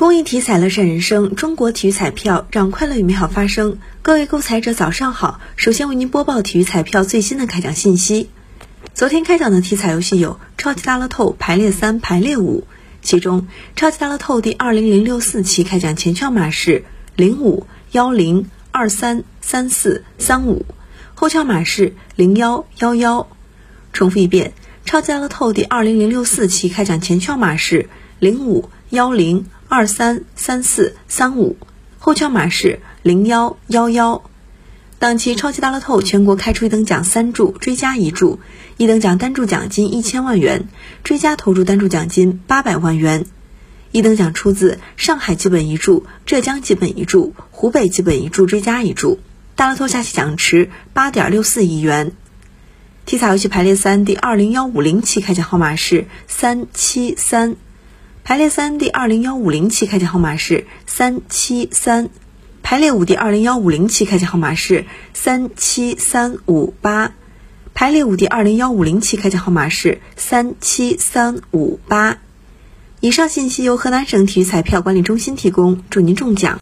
公益体彩乐善人生，中国体育彩票让快乐与美好发生。各位购彩者早上好，首先为您播报体育彩票最新的开奖信息。昨天开奖的体彩游戏有超级大乐透排列三、排列五，其中超级大乐透第二零零六四期开奖前券码是零五幺零二三三四三五，后券码是零幺幺幺。重复一遍，超级大乐透第二零零六四期开奖前券码是零五幺零。二三三四三五，后敲码是零幺幺幺。当期超级大乐透全国开出一等奖三注，追加一注，一等奖单注奖金一千万元，追加投注单注奖金八百万元。一等奖出自上海基本一注、浙江基本一注、湖北基本一注追加一注。大乐透下期奖池八点六四亿元。体彩游戏排列三第二零幺五零期开奖号码是三七三。排列三第二零幺五零期开奖号码是三七三，排列五第二零幺五零期开奖号码是三七三五八，排列五第二零幺五零期开奖号码是三七三五八。以上信息由河南省体育彩票管理中心提供，祝您中奖。